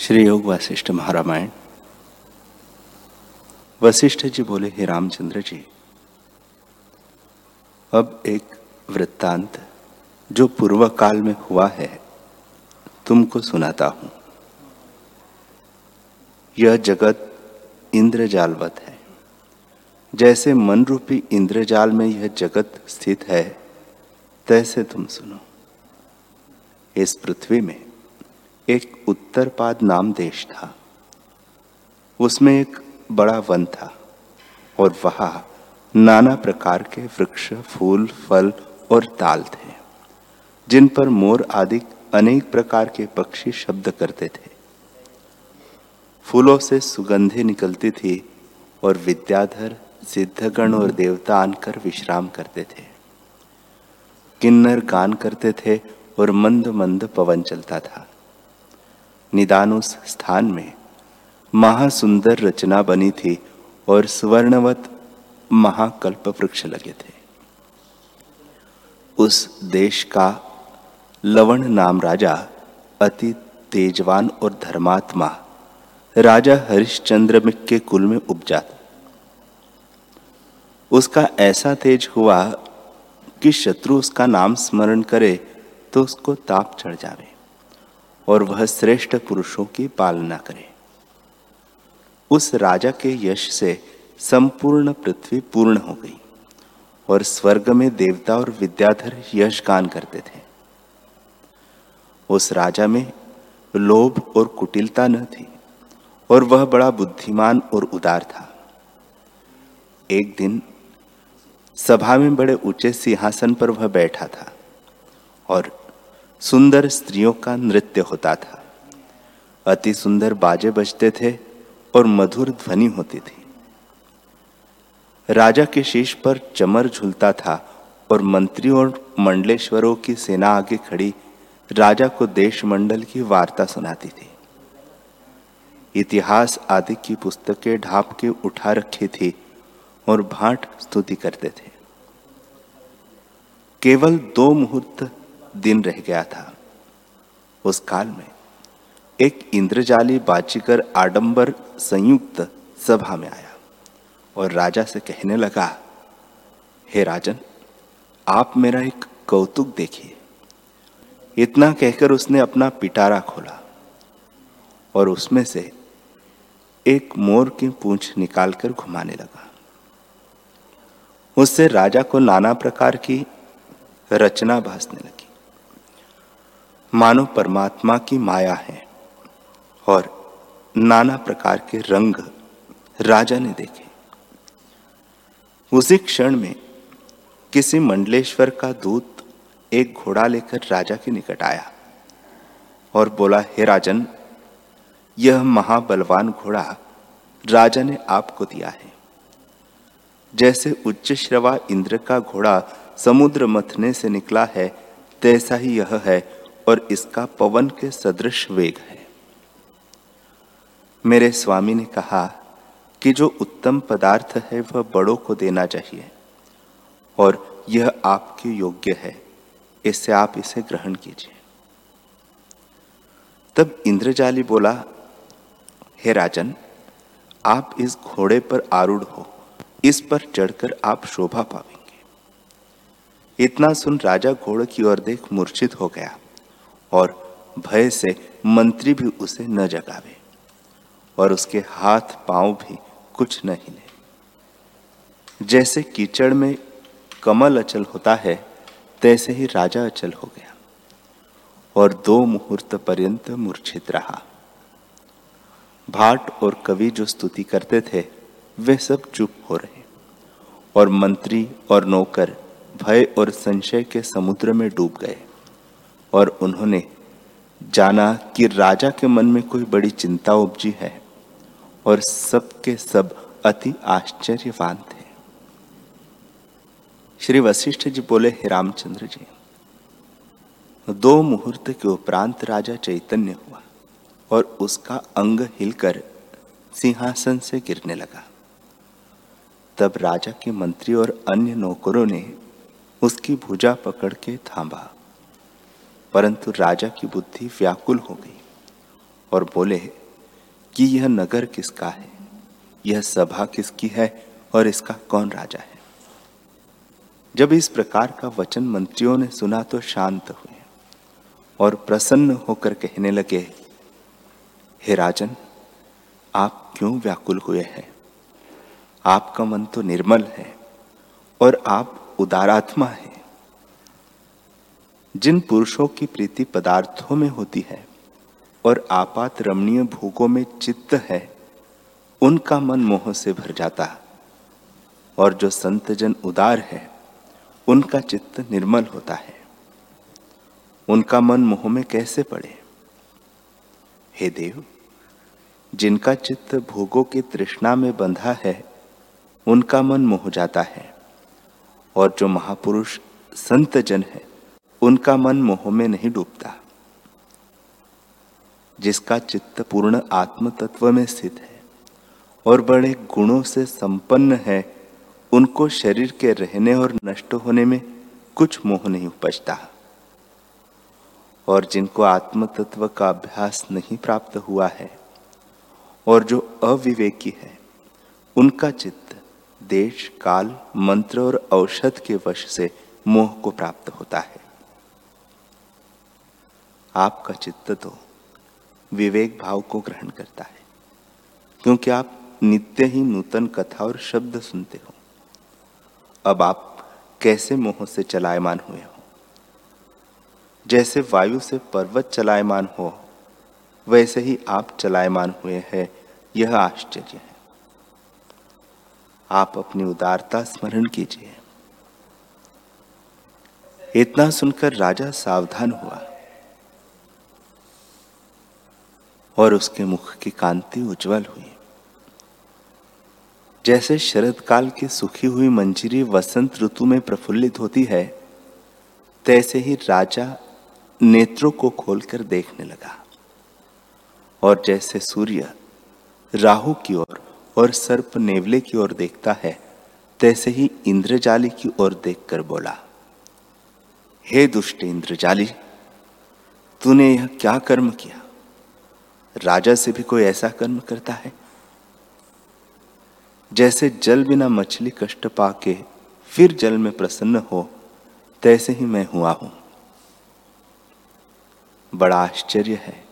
श्री योग वशिष्ठ महारामायण। वशिष्ठ जी बोले, हे रामचंद्र जी, अब एक वृत्तांत जो पूर्व काल में हुआ है, तुमको सुनाता हूँ। यह जगत इंद्रजालवत है। जैसे मन रूपी इंद्रजाल में यह जगत स्थित है, तैसे तुम सुनो। इस पृथ्वी में एक उत्तरपाद नाम देश था। उसमें एक बड़ा वन था और वहाँ नाना प्रकार के वृक्ष, फूल, फल और ताल थे, जिन पर मोर आदि अनेक प्रकार के पक्षी शब्द करते थे। फूलों से सुगंधे निकलती थी और विद्याधर, सिद्धगण और देवता आनकर विश्राम करते थे। किन्नर गान करते थे और मंद मंद पवन चलता था। निदान उस स्थान में। महासुंदर रचना बनी थी और स्वर्णवत महाकल्प वृक्ष लगे थे। उस देश का लवण नाम राजा, अति तेजवान और धर्मात्मा, राजा हरिश्चंद्र के कुल में उपजा उसका ऐसा तेज हुआ कि शत्रु उसका नाम स्मरण करे तो उसको ताप चढ़ जावे। और वह श्रेष्ठ पुरुषों की पालना करे। उस राजा के यश से संपूर्ण पृथ्वी पूर्ण हो गई और स्वर्ग में देवता और विद्याधर यश गान करते थे। उस राजा में लोभ और कुटिलता न थी और वह बड़ा बुद्धिमान और उदार था। एक दिन सभा में बड़े ऊँचे सिंहासन पर वह बैठा था और सुंदर स्त्रियों का नृत्य होता था। अति सुंदर बाजे बजते थे और मधुर ध्वनि होती थी। राजा के शीश पर चमर झूलता था और मंत्रियों और मंडलेश्वरों की सेना आगे खड़ी राजा को देश मंडल की वार्ता सुनाती थी। इतिहास आदि की पुस्तकें ढाप के उठा रखी थी और भाट स्तुति करते थे। केवल दो मुहूर्त दिन रह गया था। उस काल में एक इंद्रजाली बाचीकर आडंबर संयुक्त सभा में आया और राजा से कहने लगा, हे राजन, आप मेरा एक कौतुक देखिए। इतना कहकर उसने अपना पिटारा खोला और उसमें से एक मोर की पूंछ निकालकर घुमाने लगा। उससे राजा को नाना प्रकार की रचना भासने लगी। मानो परमात्मा की माया है। और नाना प्रकार के रंग राजा ने देखे। उसी क्षण में किसी मंडलेश्वर का दूत एक घोड़ा लेकर राजा के निकट आया और बोला, हे राजन, यह महाबलवान घोड़ा राजा ने आपको दिया है। जैसे उच्च श्रवा इंद्र का घोड़ा समुद्र मथने से निकला है, तैसा ही यह है और इसका पवन के सदृश वेग है। मेरे स्वामी ने कहा कि जो उत्तम पदार्थ है, वह बड़ों को देना चाहिए, और यह आपके योग्य है। इससे आप इसे ग्रहण कीजिए। तब इंद्रजाली बोला, हे राजन, आप इस घोड़े पर आरूढ़ हो। इस पर चढ़कर आप शोभा पावेंगे। इतना सुन राजा घोड़े की ओर देख मूर्छित हो गया। और भय से मंत्री भी उसे न जगावे और उसके हाथ पाँव भी कुछ न हिले। जैसे कीचड़ में कमल अचल होता है, तैसे ही राजा अचल हो गया और दो मुहूर्त पर्यंत मूर्छित रहा। भाट और कवि जो स्तुति करते थे, वे सब चुप हो रहे और मंत्री और नौकर भय और संशय के समुद्र में डूब गए। और उन्होंने जाना कि राजा के मन में कोई बड़ी चिंता उपजी है और सबके सब अति आश्चर्यवान थे। श्री वशिष्ठ जी बोले, हे रामचंद्र जी, दो मुहूर्त के उपरांत राजा चैतन्य हुआ और उसका अंग हिलकर सिंहासन से गिरने लगा। तब राजा के मंत्री और अन्य नौकरों ने उसकी भुजा पकड़ के थामा परंतु राजा की बुद्धि व्याकुल हो गई और बोले, कि यह नगर किसका है? यह सभा किसकी है और इसका कौन राजा है? जब इस प्रकार का वचन मंत्रियों ने सुना तो शांत हुए और प्रसन्न होकर कहने लगे, हे राजन, आप क्यों व्याकुल हुए हैं? आपका मन तो निर्मल है और आप उदारात्मा है। जिन पुरुषों की प्रीति पदार्थों में होती है और आपात रमणीय भोगों में चित्त है, उनका मन मोह से भर जाता और जो संत जन उदार है, उनका चित्त निर्मल होता है। उनका मन मोह में कैसे पड़े? हे देव, जिनका चित्त भोगों की तृष्णा में बंधा है, उनका मन मोह जाता है। और जो महापुरुष संत जन है उनका मन मोह में नहीं डूबता, जिसका चित्त पूर्ण आत्म तत्व में स्थित है और बड़े गुणों से संपन्न है, उनको शरीर के रहने और नष्ट होने में कुछ मोह नहीं उपजता। और जिनको आत्म तत्व का अभ्यास नहीं प्राप्त हुआ है और जो अविवेकी है, उनका चित्त देश, काल, मंत्र और औषध के वश से मोह को प्राप्त होता है। आपका चित्त तो विवेक भाव को ग्रहण करता है। क्योंकि आप नित्य ही नूतन कथा और शब्द सुनते हो। अब आप कैसे मोह से चलायमान हुए हो? जैसे वायु से पर्वत चलायमान हो, वैसे ही आप चलायमान हुए हैं, यह आश्चर्य है। आप अपनी उदारता स्मरण कीजिए। इतना सुनकर राजा सावधान हुआ। और उसके मुख की कांति उज्जवल हुई। जैसे शरद काल की सुखी हुई मंजीरी वसंत ऋतु में प्रफुल्लित होती है, तैसे ही राजा नेत्रों को खोलकर देखने लगा। और जैसे सूर्य राहु की ओर और सर्प नेवले की ओर देखता है, तैसे ही इंद्रजाली की ओर देखकर बोला, हे दुष्ट इंद्रजाली, तूने यह क्या कर्म किया? राजा से भी कोई ऐसा कर्म करता है? जैसे जल बिना मछली कष्ट पाके फिर जल में प्रसन्न हो, तैसे ही मैं हुआ हूँ। बड़ा आश्चर्य है।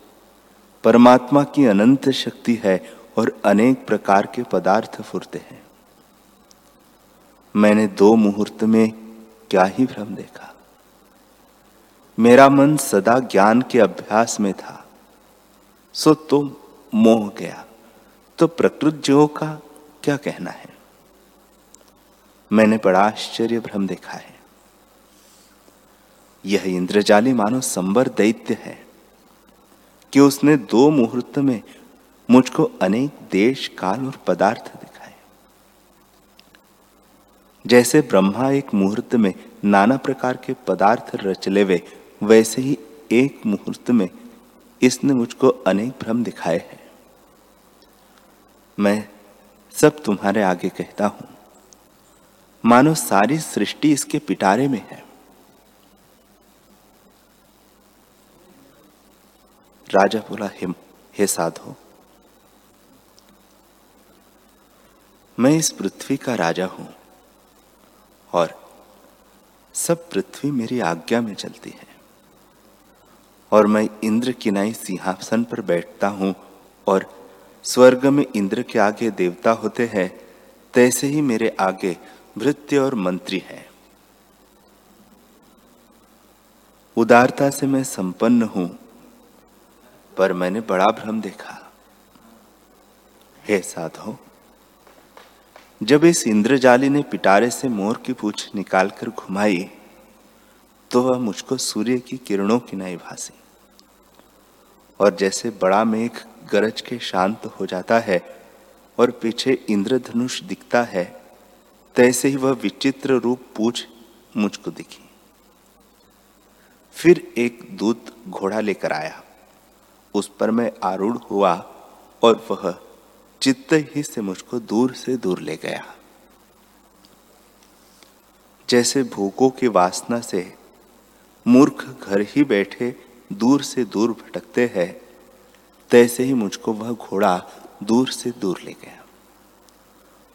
परमात्मा की अनंत शक्ति है और अनेक प्रकार के पदार्थ फुरते हैं। मैंने दो मुहूर्त में क्या ही भ्रम देखा। मेरा मन सदा ज्ञान के अभ्यास में था। सो तो मोह गया। तो प्रकृत जीवों का क्या कहना है? मैंने बड़ा आश्चर्य भ्रम देखा है। यह इंद्रजाली मानो संबर दैत्य है कि उसने दो मुहूर्त में मुझको अनेक देश, काल और पदार्थ दिखाए। जैसे ब्रह्मा एक मुहूर्त में नाना प्रकार के पदार्थ रच लेवे, वैसे ही एक मुहूर्त में इसने मुझको अनेक भ्रम दिखाए हैं। मैं सब तुम्हारे आगे कहता हूँ। मानो सारी सृष्टि इसके पिटारे में है। राजा बोला, हिम, हे साधो, मैं इस पृथ्वी का राजा हूँ और सब पृथ्वी मेरी आज्ञा में चलती है। और मैं इंद्र की नाई सिंहासन पर बैठता हूँ और स्वर्ग में इंद्र के आगे देवता होते हैं, तैसे ही मेरे आगे भृत्य और मंत्री हैं। उदारता से मैं संपन्न हूँ, पर मैंने बड़ा भ्रम देखा। हे साधो, जब इस इंद्रजाली ने पिटारे से मोर की पूछ निकालकर घुमाई तो वह मुझको सूर्य की किरणों की नाई भासी। और जैसे बड़ा मेघ गरज के शांत हो जाता है और पीछे इंद्रधनुष दिखता है, तैसे ही वह विचित्र रूप पूछ मुझको दिखी। फिर एक दूत घोड़ा लेकर आया। उस पर मैं आरूढ़ हुआ और वह चित्त ही से मुझको दूर से दूर ले गया। जैसे भूखों की वासना से मूर्ख घर ही बैठे दूर से दूर भटकते हैं। तैसे ही मुझको वह घोड़ा दूर से दूर ले गया।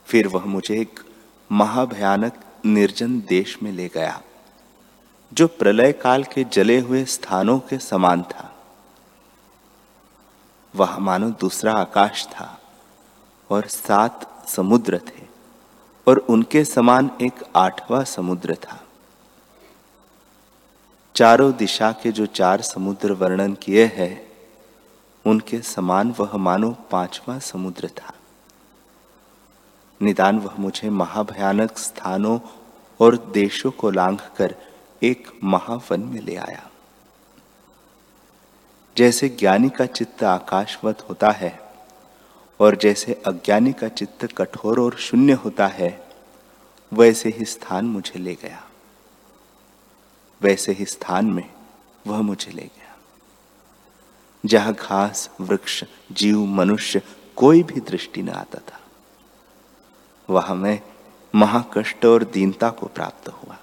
फिर वह मुझे एक महाभयानक निर्जन देश में ले गया, जो प्रलय काल के जले हुए स्थानों के समान था। वह मानो दूसरा आकाश था और सात समुद्र थे, और उनके समान एक आठवां समुद्र था। चारों दिशा के जो चार समुद्र वर्णन किए हैं, उनके समान वह मानो पांचवा समुद्र था। निदान वह मुझे महाभयानक स्थानों और देशों को लांघ कर एक महावन में ले आया। जैसे ज्ञानी का चित्त आकाशवत होता है और जैसे अज्ञानी का चित्त कठोर और शून्य होता है, वैसे ही स्थान मुझे ले गया। वैसे ही स्थान में वह मुझे ले गया। जहाँ घास, वृक्ष, जीव, मनुष्य कोई भी दृष्टि न आता था, वहाँ मैं महाकष्ट और दीनता को प्राप्त हुआ।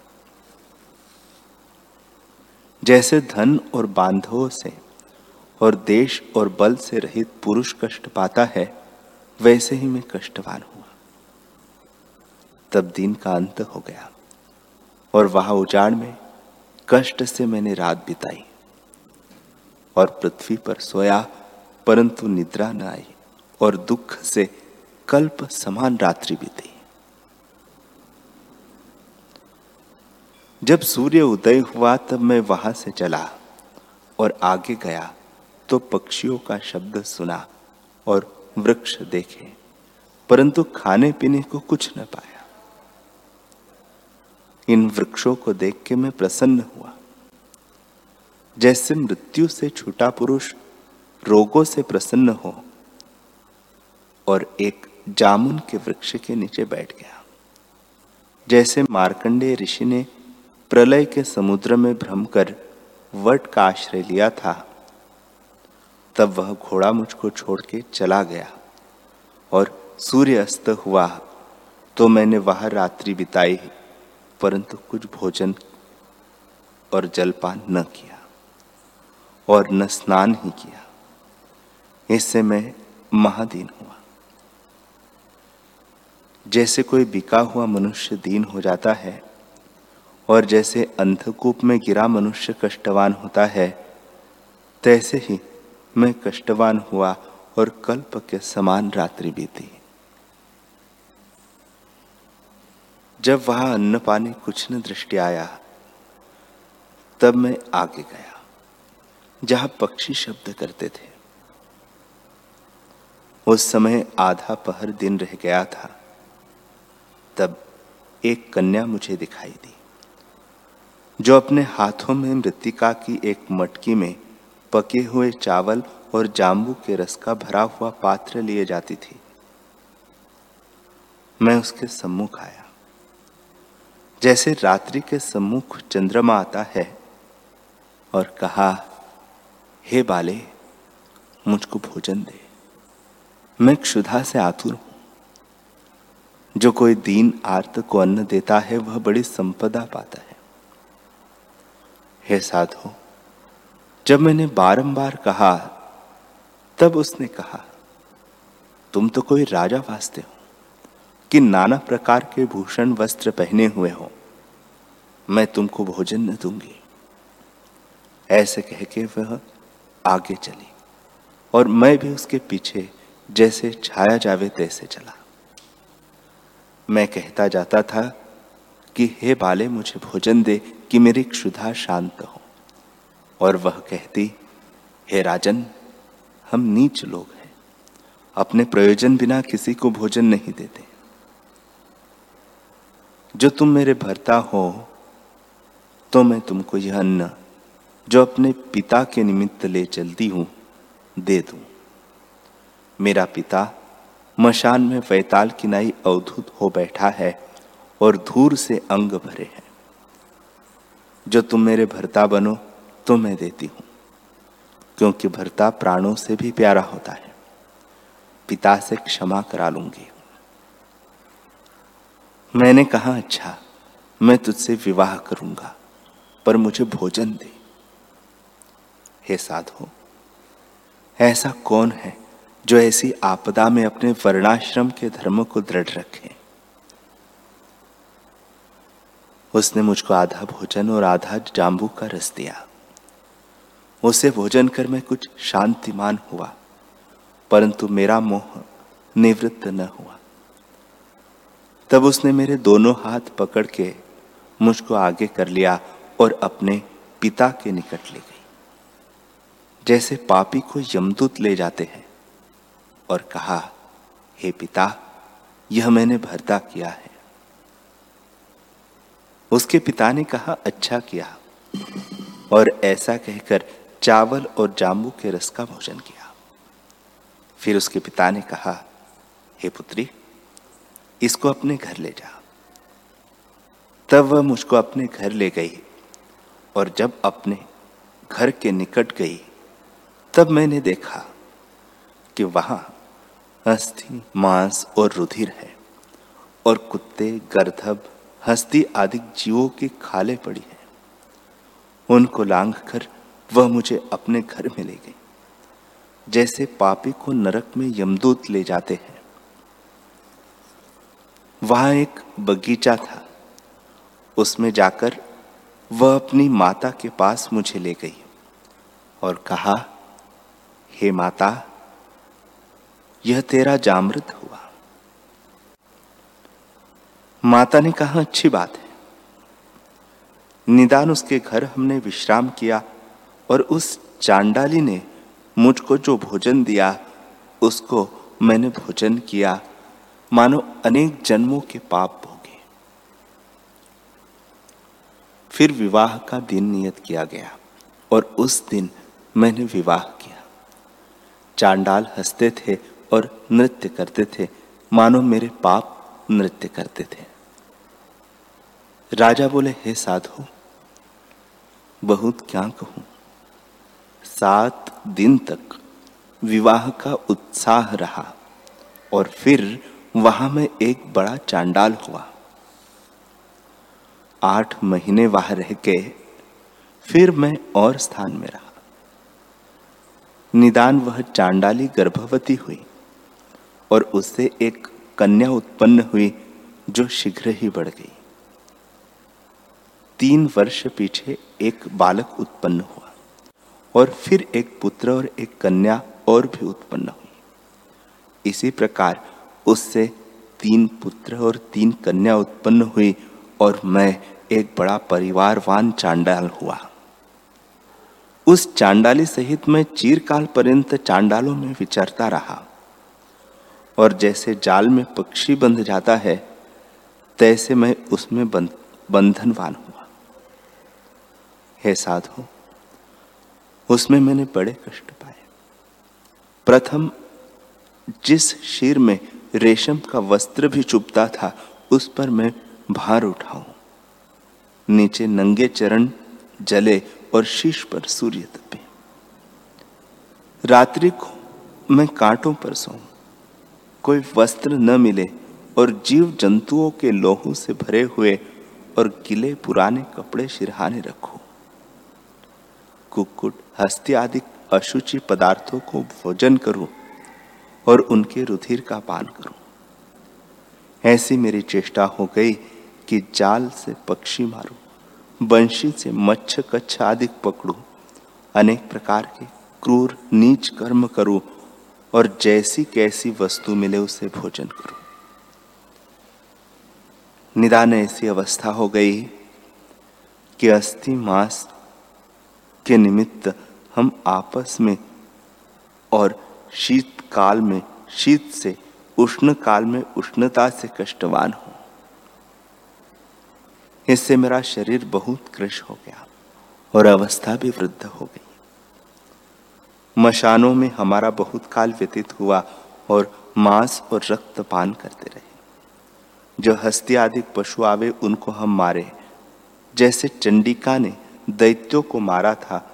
जैसे धन और बांधवों से और देश और बल से रहित पुरुष कष्ट पाता है, वैसे ही मैं कष्टवान हुआ। तब दिन का अंत हो गया और वहाँ उजाड़ में कष्ट से मैंने रात बिताई और पृथ्वी पर सोया, परंतु निद्रा न आई और दुख से कल्प समान रात्रि बीती। जब सूर्य उदय हुआ, तब मैं वहाँ से चला और आगे गया तो पक्षियों का शब्द सुना और वृक्ष देखे, परंतु खाने पीने को कुछ न पाया इन वृक्षों को देख के मैं प्रसन्न हुआ। जैसे मृत्यु से छूटा पुरुष रोगों से प्रसन्न हो और एक जामुन के वृक्ष के नीचे बैठ गया। जैसे मार्कंडे ऋषि ने प्रलय के समुद्र में भ्रम कर वट का आश्रय लिया था, तब वह घोड़ा मुझको छोड़ के चला गया और सूर्य अस्त हुआ तो मैंने वह रात्रि बिताई। परंतु कुछ भोजन और जलपान न किया और न स्नान ही किया। इससे मैं महादीन हुआ। जैसे कोई बिका हुआ मनुष्य दीन हो जाता है और जैसे अंधकूप में गिरा मनुष्य कष्टवान होता है, तैसे ही मैं कष्टवान हुआ और कल्प के समान रात्रि बीती। जब वहाँ अन्न पानी कुछ न दृष्टि आया, तब मैं आगे गया, जहाँ पक्षी शब्द करते थे। उस समय आधा पहर दिन रह गया था, तब एक कन्या मुझे दिखाई दी, जो अपने हाथों में मृतिका की एक मटकी में पके हुए चावल और जाम्बू के रस का भरा हुआ पात्र लिए जाती थी। मैं उसके सम्मुख आया। जैसे रात्रि के सम्मुख चंद्रमा आता है और कहा, हे बाले, मुझको भोजन दे। मैं क्षुधा से आतुर हूँ। जो कोई दीन आर्त को अन्न देता है, वह बड़ी संपदा पाता है। हे साधु, जब मैंने बारंबार कहा, तब उसने कहा, तुम तो कोई राजा वास्ते हो। कि नाना प्रकार के भूषण वस्त्र पहने हुए हो। मैं तुमको भोजन न दूँगी। ऐसे कह के वह आगे चली और मैं भी उसके पीछे जैसे छाया जावे तैसे चला। मैं कहता जाता था कि, हे बाले, मुझे भोजन दे कि मेरी क्षुधा शांत हो। और वह कहती, हे राजन, हम नीच लोग हैं। अपने प्रयोजन बिना किसी को भोजन नहीं देते। जो तुम मेरे भरता हो तो मैं तुमको यह अन्न, जो अपने पिता के निमित्त ले चलती हूँ, दे दूँ। मेरा पिता मशान में वैताल किनाई अवधुत हो बैठा है और धूर से अंग भरे हैं। जो तुम मेरे भरता बनो तो मैं देती हूँ, क्योंकि भरता प्राणों से भी प्यारा होता है। पिता से क्षमा करा लूँगी। मैंने कहा अच्छा मैं तुझसे विवाह करूँगा, पर मुझे भोजन दे। हे साधु, ऐसा कौन है जो ऐसी आपदा में अपने वर्णाश्रम के धर्म को दृढ़ रखे? उसने मुझको आधा भोजन और आधा जाम्बू का रस दिया। उसे भोजन कर मैं कुछ शांतिमान हुआ, परंतु मेरा मोह निवृत्त न हुआ। तब उसने मेरे दोनों हाथ पकड़ के मुझको आगे कर लिया और अपने पिता के निकट ले गई। जैसे पापी को यमदूत ले जाते हैं और कहा, हे पिता, यह मैंने भरता किया है। उसके पिता ने कहा अच्छा किया। और ऐसा कहकर चावल और जाम्बू के रस का भोजन किया। फिर उसके पिता ने कहा, हे पुत्री इसको अपने घर ले जा। तब वह मुझको अपने घर ले गई और जब अपने घर के निकट गई, तब मैंने देखा कि वहाँ अस्थि मांस और रुधिर है और कुत्ते, गर्धब, हस्ती आदि जीवों की खाले पड़ी है। उनको लांग कर वह मुझे अपने घर में ले गई। जैसे पापी को नरक में यमदूत ले जाते हैं वहाँ एक बगीचा था। उसमें जाकर वह अपनी माता के पास मुझे ले गई और कहा, हे माता, यह तेरा जामृत हुआ। माता ने कहा, अच्छी बात है। निदान उसके घर हमने विश्राम किया और उस चांडाली ने मुझको जो भोजन दिया, उसको मैंने भोजन किया। मानो अनेक जन्मों के पाप भोगे। फिर विवाह का दिन नियत किया गया और उस दिन मैंने विवाह किया। चांडाल हँसते थे और नृत्य करते थे, मानो मेरे पाप नृत्य करते थे। राजा बोले, हे साधु, बहुत क्या कहूँ? सात दिन तक विवाह का उत्साह रहा और फिर वहाँ में एक बड़ा चांडाल हुआ। आठ महीने वहाँ रह के फिर मैं और स्थान में रहा। निदान वह चांडाली गर्भवती हुई और उससे एक कन्या उत्पन्न हुई जो शीघ्र ही बढ़ गई। तीन वर्ष पीछे एक बालक उत्पन्न हुआ और फिर एक पुत्र और एक कन्या और भी उत्पन्न हुई। इसी प्रकार उससे तीन पुत्र और तीन कन्या उत्पन्न हुई और मैं एक बड़ा परिवारवान चांडाल हुआ। उस चांडाली सहित मैं चीरकाल पर्यंत चांडालों में विचरता रहा। और जैसे जाल में पक्षी बंध जाता है, तैसे मैं उसमें बंधनवान हुआ। हे साधु, उसमें मैंने बड़े कष्ट पाए। प्रथम, जिस शीर में रेशम का वस्त्र भी चुपता था, उस पर मैं भार उठाऊं। नीचे नंगे चरण जले और शीश पर सूर्य तपे। रात्रि को मैं कांटों पर सो कोई वस्त्र न मिले और जीव जंतुओं के लोहों से भरे हुए और गिले पुराने कपड़े सिरहाने रखो। कुकुट हस्ती आदि अशुचि पदार्थों को भोजन करूँ और उनके रुधिर का पान करूँ। ऐसी मेरी चेष्टा हो गई कि जाल से पक्षी मारूं, बंशी से मच्छ कच्छ आदि पकड़ू, अनेक प्रकार के क्रूर, नीच कर्म करूँ और जैसी कैसी वस्तु मिले उसे भोजन करूँ। निदान ऐसी अवस्था हो गई कि अस्थि मास के निमित्त हम आपस में और शीतकाल में, शीत से, उष्ण काल में उष्णता से कष्टवान हो। इससे मेरा शरीर बहुत कृष हो गया और अवस्था भी वृद्ध हो गई। मशानों में हमारा बहुत काल व्यतीत हुआ और मांस और रक्त पान करते रहे। जो हस्ती आदि पशु आवे, उनको हम मारे। जैसे चंडिका ने दैत्यों को मारा था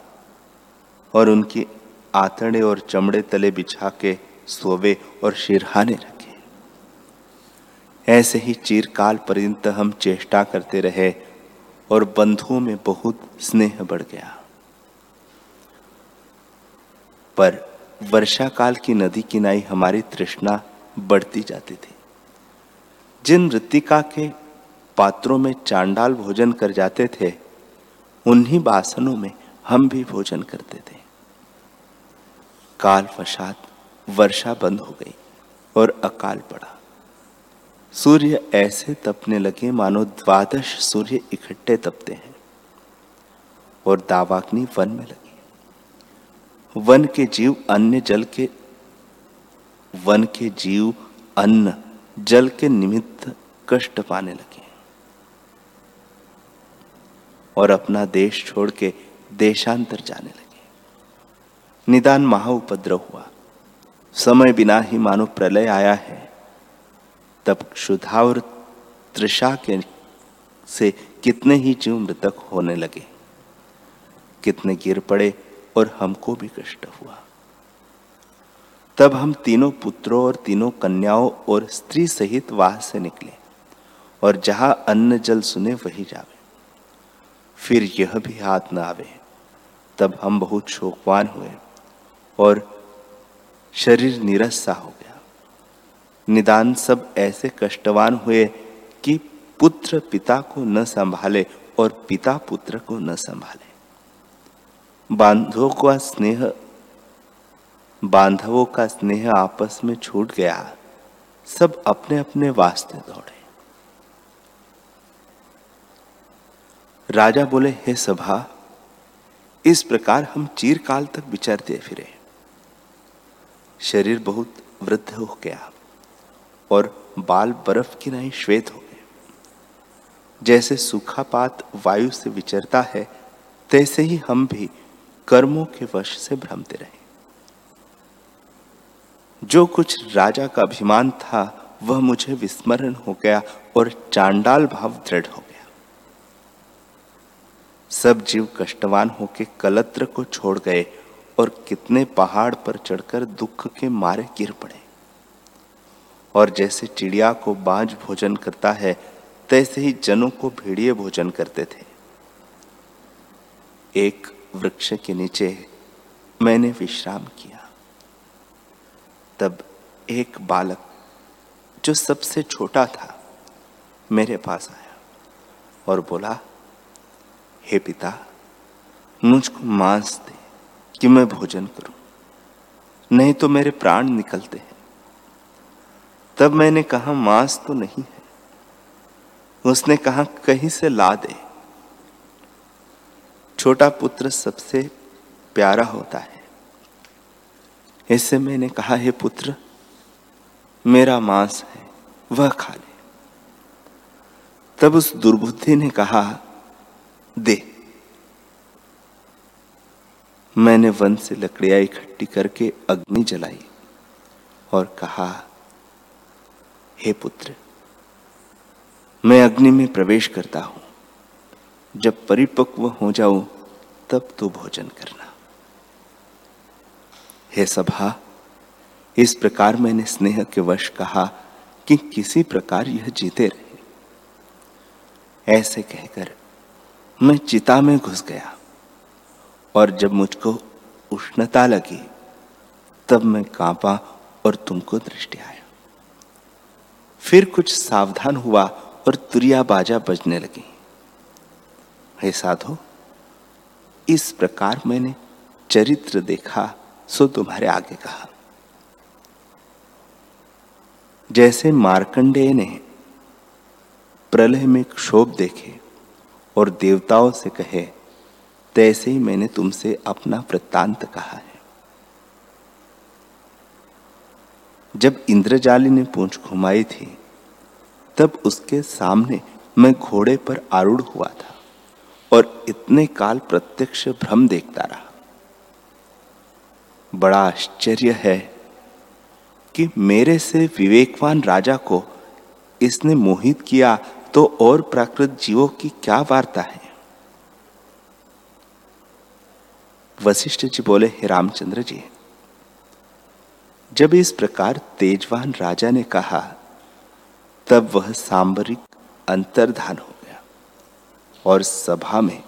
और उनकी आतड़े और चमड़े तले बिछा के सोवे और शिरहाने रखे। ऐसे ही चीरकाल पर्यंत हम चेष्टा करते रहे और बंधुओं में बहुत स्नेह बढ़ गया। पर वर्षा काल की नदी किनाई हमारी तृष्णा बढ़ती जाती थी। जिन मृतिका के पात्रों में चांडाल भोजन कर जाते थे, उन्हीं बासनों में हम भी भोजन करते थे। काल वशात वर्षा बंद हो गई और अकाल पड़ा। सूर्य ऐसे तपने लगे मानो द्वादश सूर्य इकट्ठे तपते हैं और दावाग्नि वन में लगी। वन के जीव अन्य जल के, वन के जीव अन्न जल के निमित्त कष्ट पाने लगे और अपना देश छोड़ के देशांतर जाने लगे। निदान महा उपद्रव हुआ। समय बिना ही मानो प्रलय आया है। तब क्षुधा और त्रिषा के से कितने ही जीव मृतक होने लगे। कितने गिर पड़े और हमको भी कष्ट हुआ। तब हम तीनों पुत्रों और तीनों कन्याओं और स्त्री सहित वाह से निकले और जहाँ अन्न जल सुने वही जावे। फिर यह भी हाथ न आवे। तब हम बहुत शोकवान हुए। और शरीर निरस सा हो गया। निदान सब ऐसे कष्टवान हुए कि पुत्र पिता को न संभाले और पिता पुत्र को न संभाले। बांधवों का स्नेह, बांधवों का स्नेह आपस में छूट गया। सब अपने अपने वास्ते दौड़े। राजा बोले, हे सभा, इस प्रकार हम चीरकाल तक विचरते फिरे। शरीर बहुत वृद्ध हो गया और बाल बर्फ़ की नहीं श्वेत हो गए। जैसे सूखा पात वायु से विचरता है, तैसे ही हम भी कर्मों के वश से भ्रमते रहे। जो कुछ राजा का अभिमान था, वह मुझे विस्मरण हो गया और चांडाल भाव दृढ़ हो गया। सब जीव कष्टवान होके कलत्र को छोड़ गए और कितने पहाड़ पर चढ़कर दुख के मारे गिर पड़े। और जैसे चिड़िया को बाज भोजन करता है, तैसे ही जनों को भेड़िए भोजन करते थे। एक वृक्ष के नीचे मैंने विश्राम किया। तब एक बालक, जो सबसे छोटा था, मेरे पास आया और बोला, हे पिता, मुझको मांस दे। कि मैं भोजन करूँ। नहीं तो मेरे प्राण निकलते हैं। तब मैंने कहा, मांस तो नहीं है। उसने कहा, कहीं से ला दे। छोटा पुत्र सबसे प्यारा होता है। इससे मैंने कहा, हे पुत्र, मेरा मांस है, वह खा ले। तब उस दुर्बुद्धि ने कहा, दे। मैंने वन से लकड़ियाँ इकट्ठी करके अग्नि जलाई और कहा, हे पुत्र, मैं अग्नि में प्रवेश करता हूँ। जब परिपक्व हो जाऊँ, तब तू भोजन करना। हे सभा, इस प्रकार मैंने स्नेह के वश कहा कि किसी प्रकार यह जीते रहे। ऐसे कहकर मैं चिता में घुस गया। और जब मुझको उष्णता लगी, तब मैं कांपा और तुमको दृष्टि आया। फिर कुछ सावधान हुआ और तुरिया बाजा बजने लगी। हे साधो, इस प्रकार मैंने चरित्र देखा, सो तुम्हारे आगे कहा। जैसे मार्कंडेय ने प्रलय में क्षोभ देखे और देवताओं से कहे तैसे ही मैंने तुमसे अपना वृत्तांत कहा है। जब इंद्रजाली ने पूंछ घुमाई थी, तब उसके सामने मैं घोड़े पर आरूढ़ हुआ था और इतने काल प्रत्यक्ष भ्रम देखता रहा। बड़ा आश्चर्य है कि मेरे से विवेकवान राजा को इसने मोहित किया तो और प्राकृत जीवों की क्या वार्ता है। वशिष्ठ जी बोले, हे रामचंद्र जी, जब इस प्रकार तेजवान राजा ने कहा, तब वह सांबरिक अंतर्धान हो गया। और सभा में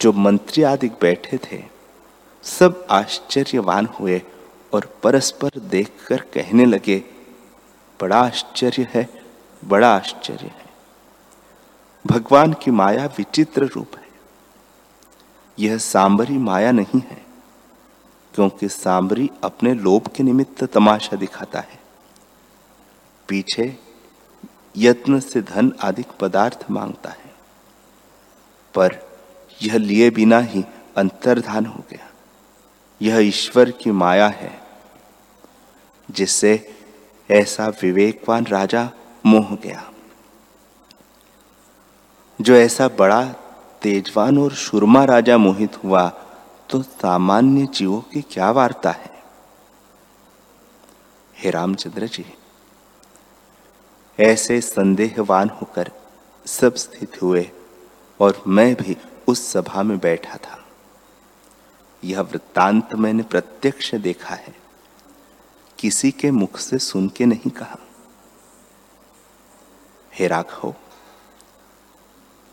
जो मंत्री आदि बैठे थे, सब आश्चर्यवान हुए और परस्पर देखकर कहने लगे, बड़ा आश्चर्य है, बड़ा आश्चर्य है। भगवान की माया विचित्र रूप है। यह सांबरी माया नहीं है, क्योंकि सांबरी अपने लोभ के निमित्त तमाशा दिखाता है। पीछे यत्न से धन आदि पदार्थ माँगता है, पर यह लिए बिना ही अंतर्धान हो गया। यह ईश्वर की माया है, जिससे ऐसा विवेकवान राजा मोह गया। जो ऐसा बड़ा तेजवान और सुरमा राजा मोहित हुआ तो सामान्य जीवों की क्या वार्ता है? हे रामचंद्र जी, ऐसे संदेहवान होकर सब स्थित हुए और मैं भी उस सभा में बैठा था। यह वृत्तांत मैंने प्रत्यक्ष देखा है। किसी के मुख से सुन के नहीं कहा। हे राघव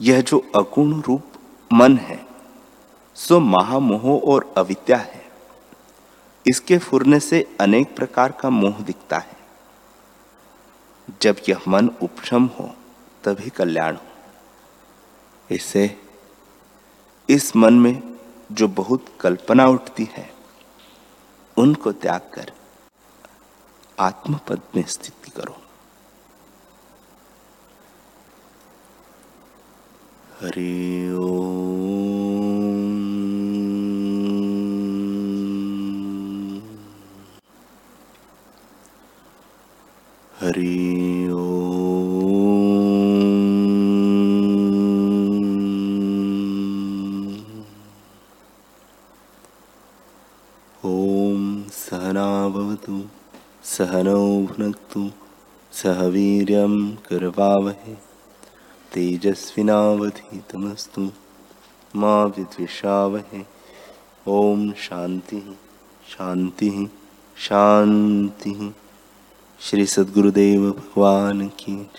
यह जो अगुण रूप मन है, सो महामोह और अविद्या है। इसके फुरने से अनेक प्रकार का मोह दिखता है। जब यह मन उपशम हो, तभी कल्याण हो। इसे, इस मन में जो बहुत कल्पना उठती है, उनको त्याग कर आत्मपद में स्थिति करो। हरि हरि सहनौ भुनक्तु सह वीर्यं करवावहे तेजस्विनावधीतमस्तु। मा विद्विषावहे। ॐ शांति शांति शांति। श्री सद्गुरुदेव भगवान की